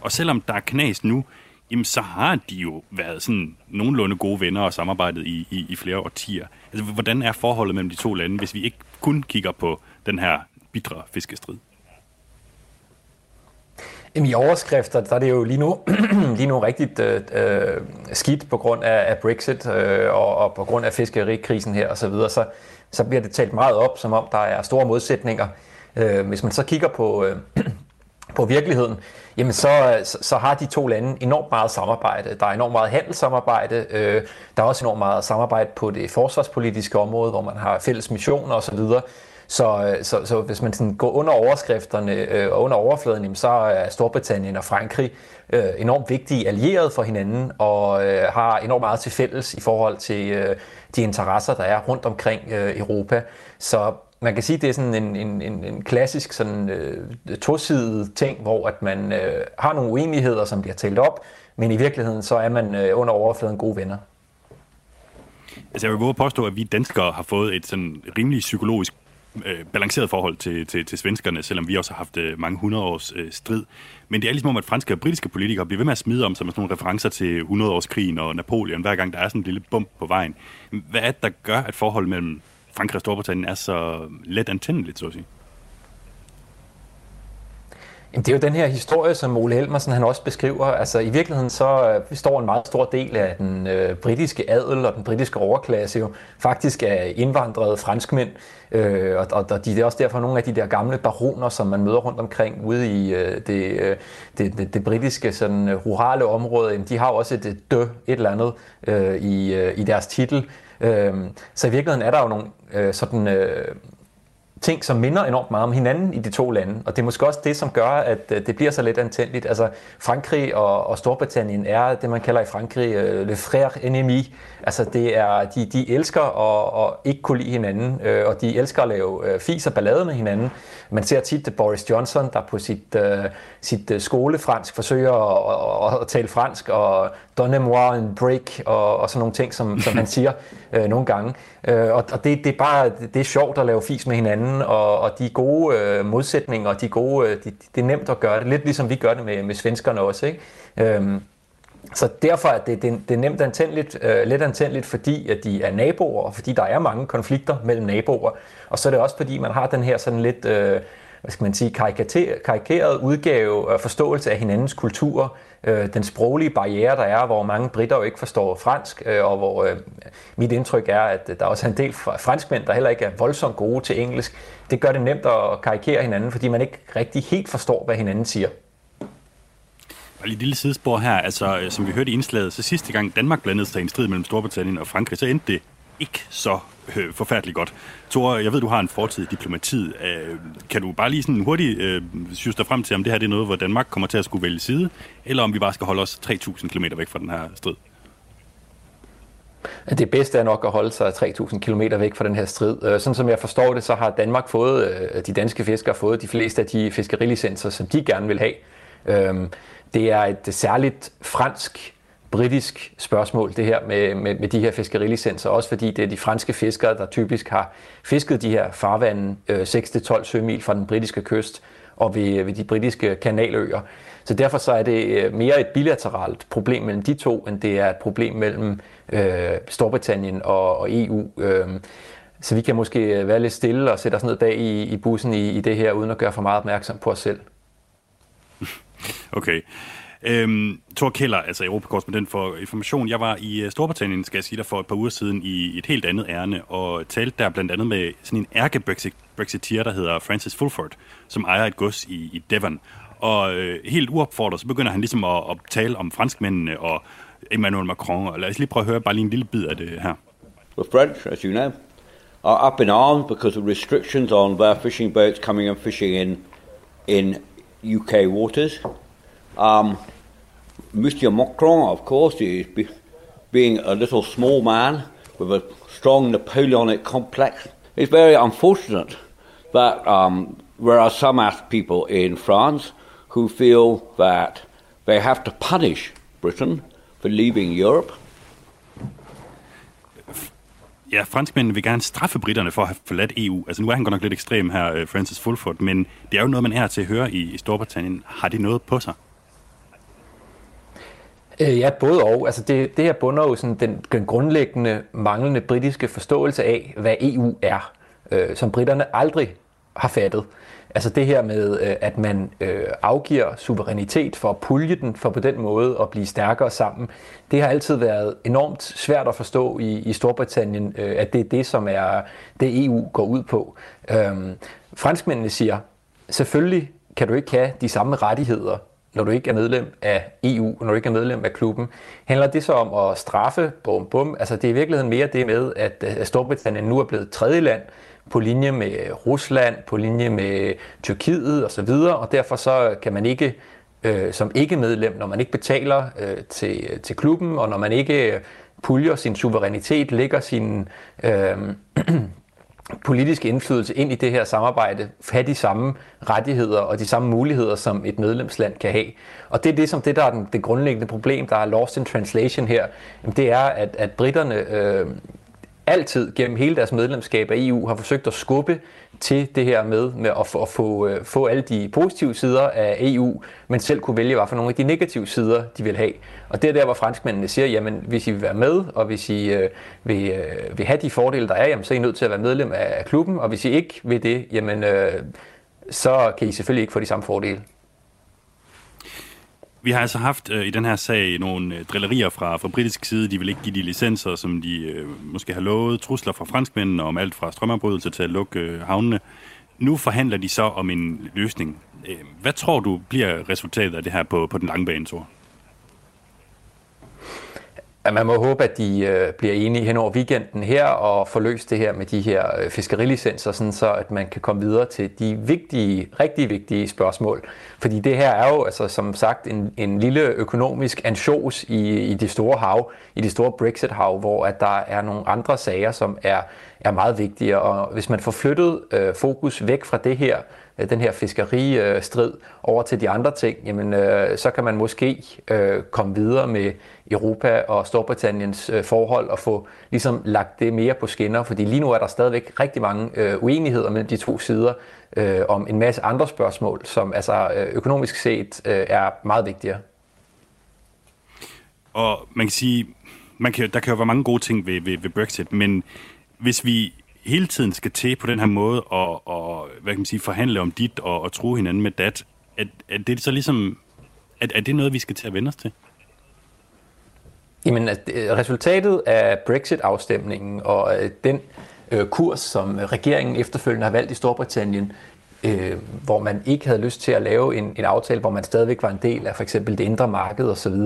Og selvom der er knas nu, jamen så har de jo været sådan nogenlunde gode venner og samarbejdet i, i, i flere årtier. Altså, hvordan er forholdet mellem de to lande, hvis vi ikke kun kigger på den her bitre fiskestrid? Jamen, I overskrifter, der er det jo lige nu, lige nu rigtigt øh, øh, skidt på grund af, af Brexit øh, og, og på grund af fiskerikrisen her osv., så, videre, så, så bliver det talt meget op, som om der er store modsætninger. Øh, hvis man så kigger på, øh, på virkeligheden, jamen så, så, så har de to lande enormt meget samarbejde. Der er enormt meget handelssamarbejde. Øh, der er også enormt meget samarbejde på det forsvarspolitiske område, hvor man har fælles missioner osv., så, øh, så, så hvis man sådan går under overskrifterne øh, og under overfladen, så er Storbritannien og Frankrig øh, enormt vigtige allierede for hinanden og øh, har enormt meget til fælles i forhold til øh, de interesser, der er rundt omkring øh, Europa. Så man kan sige, at det er sådan en, en, en, en klassisk sådan, øh, tosidig ting, hvor at man øh, har nogle uenigheder, som bliver talt op, men i virkeligheden så er man øh, under overfladen gode venner. Altså jeg vil våge påstå, at vi danskere har fået et sådan rimelig psykologisk øh, balanceret forhold til, til, til svenskerne, selvom vi også har haft øh, mange hundrede års øh, strid. Men det er ligesom om, at franske og britiske politikere bliver ved med at smide om sig med sådan nogle referencer til 100-årskrigen og Napoleon, hver gang der er sådan en lille bump på vejen. Hvad er det, der gør, at forholdet mellem Frankrig og Storbritannien er så let antændeligt, så at sige? Jamen, det er jo den her historie, som Ole Helmersen han også beskriver. Altså i virkeligheden så øh, består en meget stor del af den øh, britiske adel og den britiske overklasse jo faktisk af indvandrede franskmænd. Øh, og, og, og de er også derfor nogle af de der gamle baroner, som man møder rundt omkring ude i øh, det, øh, det, det, det britiske sådan, øh, rurale område. Jamen, de har også et dø, et eller andet øh, i, øh, i deres titel. Øh, så i virkeligheden er der jo nogle øh, sådan... Øh, ting, som minder enormt meget om hinanden i de to lande. Og det er måske også det, som gør, at øh, det bliver så lidt antændeligt. Altså, Frankrig og, og Storbritannien er det, man kalder i Frankrig uh, le frère ennemi. Altså, det er, de, de elsker at, at ikke kunne lide hinanden, uh, og de elsker at lave uh, fis og ballade med hinanden. Man ser tit Boris Johnson, der på sit, uh, sit skolefransk forsøger at, at, at tale fransk, og donnez-moi en break, og, og sådan nogle ting, som, som han siger uh, nogle gange. Uh, og og det, det er bare det er sjovt at lave fis med hinanden, og, og de gode uh, modsætninger, og de gode, uh, de, det er nemt at gøre det, lidt ligesom vi gør det med, med svenskerne også. Ikke? Um, så derfor er det, det, det er nemt antændeligt, øh, let antændeligt, fordi at de er naboer, og fordi der er mange konflikter mellem naboer. Og så er det også fordi, man har den her sådan lidt, øh, hvad skal man sige, karikeret udgave og forståelse af hinandens kultur, øh, den sproglige barriere, der er, hvor mange britter jo ikke forstår fransk, øh, og hvor øh, mit indtryk er, at der også er en del franskmænd, der heller ikke er voldsomt gode til engelsk. Det gør det nemt at karikere hinanden, fordi man ikke rigtig helt forstår, hvad hinanden siger. Og lige et lille sidespor her, altså øh, som vi hørte i indslaget, så sidste gang Danmark blandede sig i en strid mellem Storbritannien og Frankrig, så endte det ikke så øh, forfærdeligt godt. Thor, jeg ved, du har en fortid i diplomatiet. Øh, kan du bare lige sådan hurtigt øh, synes dig frem til, om det her det er noget, hvor Danmark kommer til at skulle vælge side, eller om vi bare skal holde os 3.000 km væk fra den her strid? Det bedste er nok at holde sig 3.000 km væk fra den her strid. Øh, sådan som jeg forstår det, så har Danmark fået, øh, de danske fiskere fået de fleste af de fiskerilicenser, som de gerne vil have. Øhm, det er et særligt fransk britisk spørgsmål, det her med, med, med de her fiskerilicenser, også fordi det er de franske fiskere, der typisk har fisket de her farvande øh, 6-12 sømil fra den britiske kyst og ved, ved de britiske kanaløer. Så derfor så er det øh, mere et bilateralt problem mellem de to, end det er et problem mellem øh, Storbritannien og, og EU. Øh, så vi kan måske øh, være lidt stille og sætte os ned bag i, i bussen i, i det her, uden at gøre for meget opmærksom på os selv. Okay. Øhm, Thor Keller, altså Europakorrespondent for Information. Jeg var i øh, Storbritannien, skal jeg sige dig, for et par uger siden i et helt andet ærne, og talte der blandt andet med sådan en ærke-brexiteer, der hedder Francis Fulford, som ejer et gods i, i Devon. Og øh, helt uopfordret, så begynder han ligesom at, at tale om franskmændene og Emmanuel Macron. Og lad os lige prøve at høre bare lige en lille bid af det her. The French, as you know, are up in arms because of restrictions on their fishing boats coming and fishing in in UK waters. Um, Mr. Macron, of course, is be, being a little small man with a strong Napoleonic complex. It's very unfortunate that um, there are some people in France who feel that they have to punish Britain for leaving Europe. Ja, franskmændene vil gerne straffe britterne for at have forladt EU. Altså nu er han godt nok lidt ekstrem her, øh, Francis Fulford, men det er jo noget, man er til at høre i, i Storbritannien. Har det noget på sig? Øh, ja, både og. Altså det, det her bunder jo sådan den, den grundlæggende manglende britiske forståelse af, hvad EU er, øh, som britterne aldrig har fattet. Altså det her med, øh, at man øh, afgiver suverænitet for at pulje den, for på den måde at blive stærkere sammen, det har altid været enormt svært at forstå i, i Storbritannien, øh, at det er det, som er det EU går ud på. Øhm, franskmændene siger, selvfølgelig kan du ikke have de samme rettigheder når du ikke er medlem af EU, når du ikke er medlem af klubben, handler det så om at straffe, bum bum. Altså det er i virkeligheden mere det med, at Storbritannien nu er blevet tredje land på linje med Rusland, på linje med Tyrkiet osv., og derfor så kan man ikke øh, som ikke-medlem, når man ikke betaler øh, til, til klubben, og når man ikke øh, puljer sin suverænitet, lægger sin øh, politiske indflydelse ind i det her samarbejde, have de samme rettigheder og de samme muligheder, som et medlemsland kan have. Og det er det, som det, der er den, det grundlæggende problem, der er lost in translation her, det er, at, at britterne øh, altid gennem hele deres medlemskab af EU har forsøgt at skubbe til det her med, med at, få, at få, øh, få alle de positive sider af EU, men selv kunne vælge, hvad for nogle af de negative sider, de vil have. Og det er der, hvor franskmændene siger, jamen hvis I vil være med, og hvis I øh, vil, øh, vil have de fordele, der er, jamen, så er I nødt til at være medlem af klubben, og hvis I ikke vil det, jamen øh, så kan I selvfølgelig ikke få de samme fordele. Vi har altså haft øh, i den her sag nogle øh, drillerier fra, fra britisk side. De vil ikke give de licenser, som de øh, måske har lovet. Trusler fra franskmændene om alt fra strømafbrydelse til at lukke øh, havnene. Nu forhandler de så om en løsning. Øh, hvad tror du bliver resultatet af det her på, på den lange bane, Thor? Man må håbe, at de øh, bliver enige hen over weekenden her og får løst det her med de her øh, fiskerilicenser, sådan så at man kan komme videre til de vigtige, rigtig vigtige spørgsmål. Fordi det her er jo, altså, som sagt, en, en lille økonomisk ansjos i, i det store hav, i det store Brexit-hav, hvor at der er nogle andre sager, som er, er meget vigtige. Og hvis man får flyttet øh, fokus væk fra det her, øh, den her fiskeristrid over til de andre ting, jamen, øh, så kan man måske øh, komme videre med Europa og Storbritanniens øh, forhold og få ligesom lagt det mere på skinner, fordi lige nu er der stadigvæk rigtig mange øh, uenigheder mellem de to sider øh, om en masse andre spørgsmål, som altså øh, økonomisk set øh, er meget vigtigere. Og man kan sige, man kan, der kan jo være mange gode ting ved, ved, ved Brexit, men hvis vi hele tiden skal til på den her måde og, og hvad kan man sige, forhandle om dit og, og tro hinanden med dat, er, er det så ligesom, er, er det noget, vi skal til at vende os til? Jamen, øh, resultatet af Brexit-afstemningen og øh, den øh, kurs, som regeringen efterfølgende har valgt i Storbritannien, øh, hvor man ikke havde lyst til at lave en, en aftale, hvor man stadigvæk var en del af for eksempel det indre marked osv.,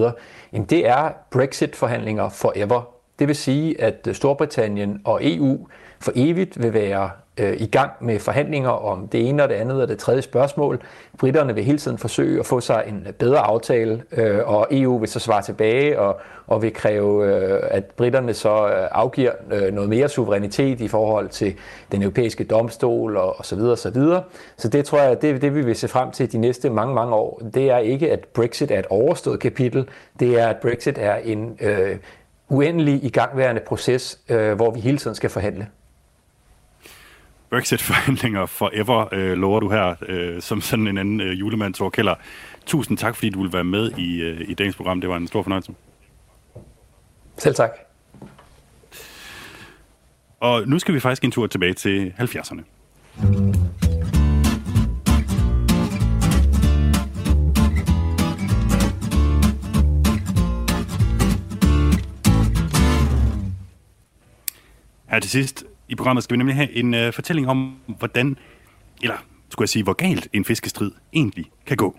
jamen det er Brexit-forhandlinger forever. Det vil sige, at øh, Storbritannien og EU for evigt vil være øh, i gang med forhandlinger om det ene og det andet og det tredje spørgsmål. Britterne vil hele tiden forsøge at få sig en bedre aftale, øh, og EU vil så svare tilbage og, og vil kræve, øh, at britterne så øh, afgiver øh, noget mere suverænitet i forhold til den europæiske domstol og, og så videre og så videre. Så det tror jeg, det, det vi vil se frem til de næste mange, mange år, det er ikke, at Brexit er et overstået kapitel, det er, at Brexit er en øh, uendelig igangværende proces, øh, hvor vi hele tiden skal forhandle. Brexit-forhandlinger forever, øh, lover du her, øh, som sådan en anden øh, julemand, Thor Keller. Tusind tak, fordi du ville være med i, øh, i dagens program. Det var en stor fornøjelse. Selv tak. Og nu skal vi faktisk en tur tilbage til 70'erne. Her til sidst i programmet skal vi nemlig have en øh, fortælling om, hvordan, eller skulle jeg sige, hvor galt en fiskestrid egentlig kan gå.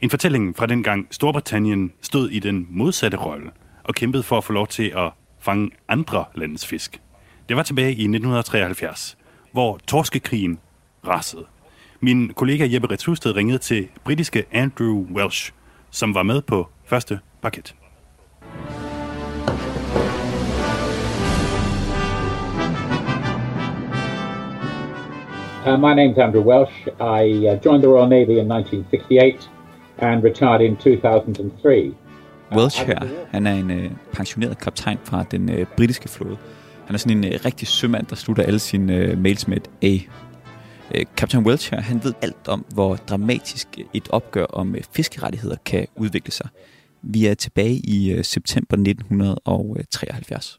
En fortælling fra dengang Storbritannien stod i den modsatte rolle og kæmpede for at få lov til at fange andre landes fisk. Det var tilbage i 1973, hvor torskekrigen rasede. Min kollega Jeppe Retshusted ringede til britiske Andrew Welsh, som var med på første paket. Uh, my name's Andrew Welsh. I uh, joined the Royal Navy in 1968 and retired in 2003. Welsh her, han er en uh, pensioneret kaptajn fra den uh, britiske flåde. Han er sådan en uh, rigtig sømand, der slutter alle sine uh, mails med et A. Uh, Kaptajn Welch her, han ved alt om, hvor dramatisk et opgør om uh, fiskerettigheder kan udvikle sig. Vi er tilbage i uh, september 1973.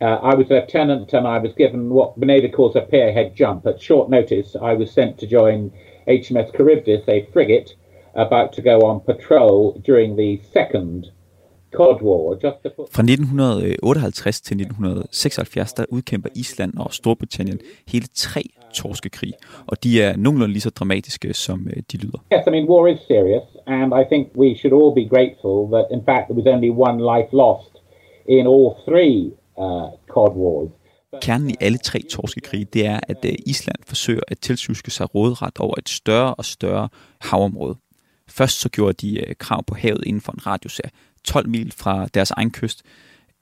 Uh, I was a lieutenant and I was given what the Navy calls a pierhead jump. At short notice, I was sent to join HMS Charybdis, a frigate about to go on patrol during the second Cod War. Just to. Fra 1958 til 1976, der udkæmper Island og Storbritannien hele tre torskekrig, og de er nogenlunde lige så dramatiske, som øh, de lyder. Yes, I mean, war is serious, and I think we should all be grateful that, in fact, there was only one life lost in all three. Kernen i alle tre torskekrige, det er, at øh, Island forsøger at tilsyske sig råderet over et større og større havområde. Først så gjorde de øh, krav på havet inden for en radius af 12 mil fra deres egen kyst.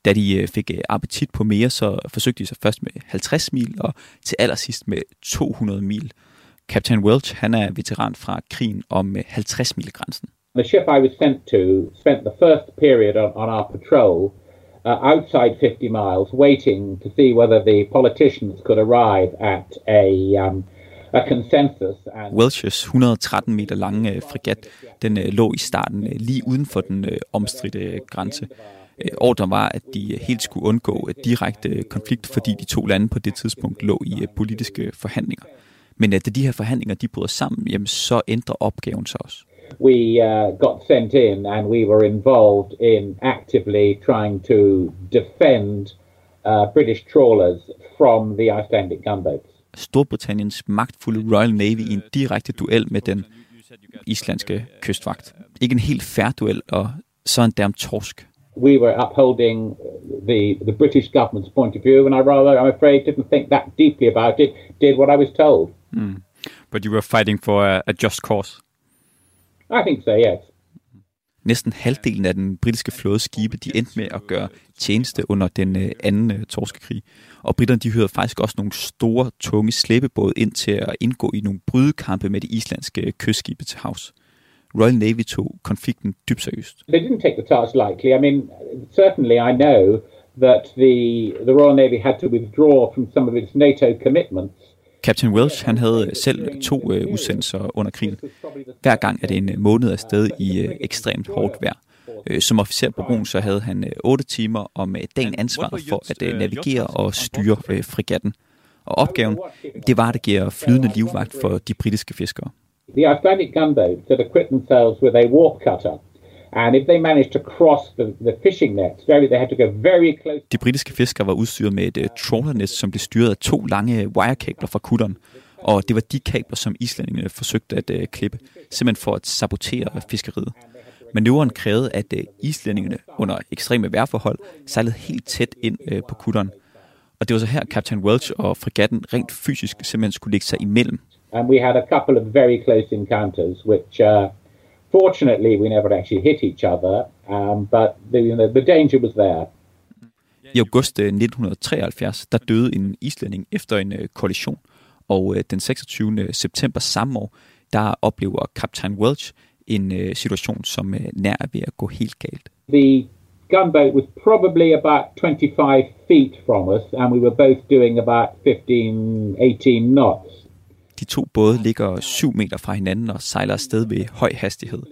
Da de fik appetit på mere, så forsøgte de sig først med 50 mil, og til allersidst med 200 mil. Captain Welch, han er veteran fra krigen om 50 mil grænsen. The ship I was sent to spent the first period on, on our patrol uh, outside 50 miles, waiting to see whether the politicians could arrive at a, um, a consensus. And Welch's 113 meter lange uh, fregat, den uh, lå i starten uh, lige uden for den uh, omstridte uh, grænse. Uh, ordren var, at de uh, helt skulle undgå uh, direkte konflikt, fordi de to lande på det tidspunkt lå i politiske forhandlinger. Men at da de her forhandlinger de bryder sammen, jamen, så ændrer opgaven sig også. We uh, got sent in and we were involved in actively trying to defend uh, British trawlers from the Icelandic gunboats. Storbritanniens magtfulde Royal Navy i en direkte duel med den islandske kystvagt. Ikke en helt færre duel, og så en derm torsk. We were upholding the, the British government's point of view, and I rather, I'm afraid, didn't think that deeply about it, did what I was told. Mm. But you were fighting for a, a just cause. I think so, yes. Næsten halvdelen af den britiske flådeskibe, de endte med at gøre tjeneste under den øh, anden øh, torskekrig. Og britterne, de hørte faktisk også nogle store, tunge slæbebåde ind til at indgå i nogle brydekampe med de islandske kystskibe til havs. Royal Navy tog konflikten dybt seriøst. They didn't take the task lightly. I mean, certainly I know that the, the Royal Navy had to withdraw from some of its NATO commitments Captain Welsh han havde selv to øh, udsendelser under krigen. Hver gang er det en måned afsted i øh, ekstremt hårdt vejr. Øh, som officer på broen så havde han øh, 8 timer om øh, dagen ansvar for at øh, navigere og styre øh, frigatten. Og opgaven, det var at give flydende livvagt for de britiske fiskere. The Icelandic gunboats had equipped themselves with a warp cutter And if they managed to cross the, the fishing nets, very, they had to go very close. De britiske fiskere var udstyret med et uh, trawlernet, som blev styret af to lange wirekabler fra kutteren. Og det var de kabler, som islændingene forsøgte at uh, klippe, simpelthen for at sabotere fiskeriet. Manøvren krævede, at uh, islændingene under ekstreme vejrforhold sejlede helt tæt ind uh, på kutteren. Og det var så her, Captain Welch og fregatten rent fysisk simpelthen skulle lægge sig imellem. And we had a couple of very close encounters, which uh, Fortunately, we never actually hit each other, um, but the, you know, the danger was there. I august 1973, der døde en islænding efter en uh, kollision, og uh, den 26. september samme år, der oplever kaptajn Welch en situation, som nær er ved at gå helt galt. The gunboat was probably about 25 feet from us, and we were both doing about 15-18 knots. De to både ligger 7 meter fra hinanden og sejler afsted ved høj hastighed.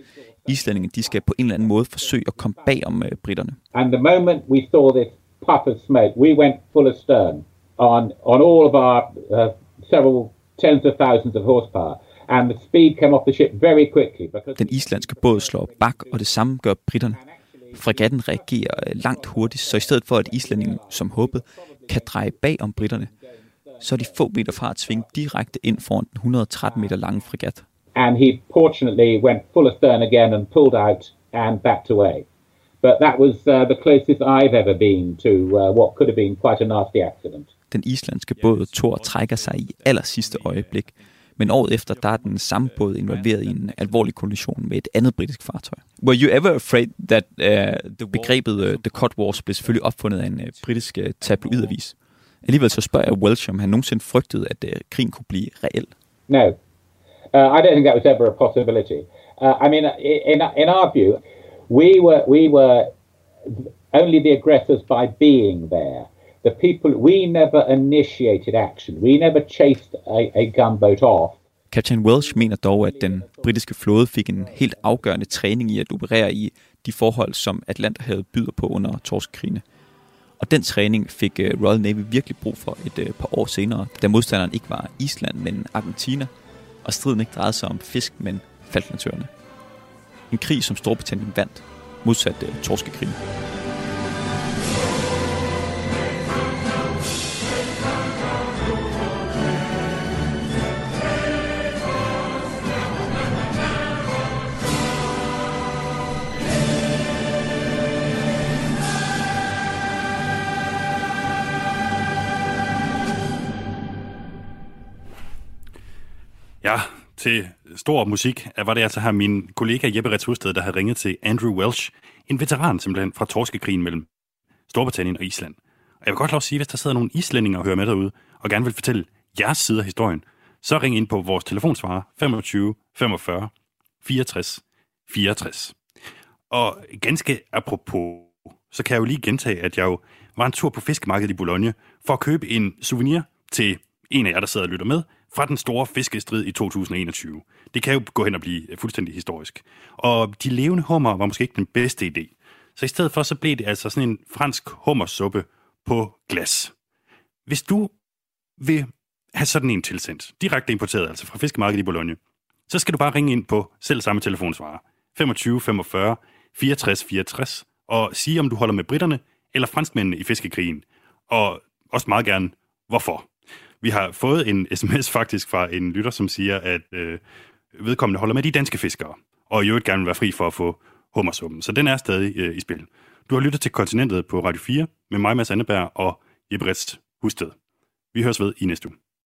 Islændingen de skal på en eller anden måde forsøge at komme bag om uh, britterne. And the moment we saw this puff of smoke, we went full astern on, on all of our uh, several tens of thousands of horsepower. And the speed came off the ship very quickly. Because Den islandske båd slår bak, og det samme gør britterne. Fregatten reagerer øh, langt hurtigt, så i stedet for at islændingen, som håbede, kan dreje bag om britterne, så er de få meter fra at tvinge direkte ind foran den 113 meter lange fregat. And he fortunately went full astern again and pulled out and backed away. But that was uh, the closest I've ever been to uh, what could have been quite a nasty accident. Den islandske båd Thor trækker sig i aller sidste øjeblik, men året efter der er den samme båd involveret i en alvorlig kollision med et andet britisk fartøj. Were you ever afraid that uh, the begrebet uh, The Cod Wars blev selvfølgelig opfundet af en uh, britisk uh, tabloidavis? Alligevel så spørger jeg Welch, om han nogensinde frygtede, at uh, krigen kunne blive reel. No, uh, I don't think that was ever a possibility. Uh, I mean, in, in our view, we were we were only the aggressors by being there. The people we never initiated action. We never chased a, a gunboat off. Captain Welsh mener dog, at den britiske flåde fik en helt afgørende træning i at operere i de forhold, som Atlanterhavet byder på under torskekrigene. Og den træning fik øh, Royal Navy virkelig brug for et øh, par år senere, da modstanderen ikke var Island, men Argentina, og striden ikke drejede sig om fisk, men Falklandsøerne. En krig, som Storbritannien vandt, modsat øh, torskekrigen. Til stor musik var det altså her min kollega Jeppe Retshusted, der havde ringet til Andrew Welsh, en veteran simpelthen fra torskekrigen mellem Storbritannien og Island. Og jeg vil godt lov at sige, hvis der sidder nogle islændinge og hører med derude, og gerne vil fortælle jeres side af historien, så ring ind på vores telefonsvarer 25 45 64 64. Og ganske apropos, så kan jeg jo lige gentage, at jeg jo var en tur på fiskemarkedet i Boulogne for at købe en souvenir til en af jer, der sidder og lytter med, fra den store fiskestrid i 2021. Det kan jo gå hen og blive øh, fuldstændig historisk. Og de levende hummer var måske ikke den bedste idé. Så i stedet for, så blev det altså sådan en fransk hummersuppe på glas. Hvis du vil have sådan en tilsendt, direkte importeret, altså fra fiskemarkedet i Bologna, så skal du bare ringe ind på selv samme telefonsvarer, 25 45 64 64, og sige, om du holder med britterne eller franskmændene i fiskekrigen, og også meget gerne, hvorfor. Vi har fået en sms faktisk fra en lytter, som siger, at øh, vedkommende holder med de danske fiskere, og i øvrigt gerne vil være fri for at få hummersummen. Så den er stadig øh, i spil. Du har lyttet til Kontinentet på Radio 4 med mig, Mads Anneberg og Jeppe Rest Husted. Vi høres ved i næste uge.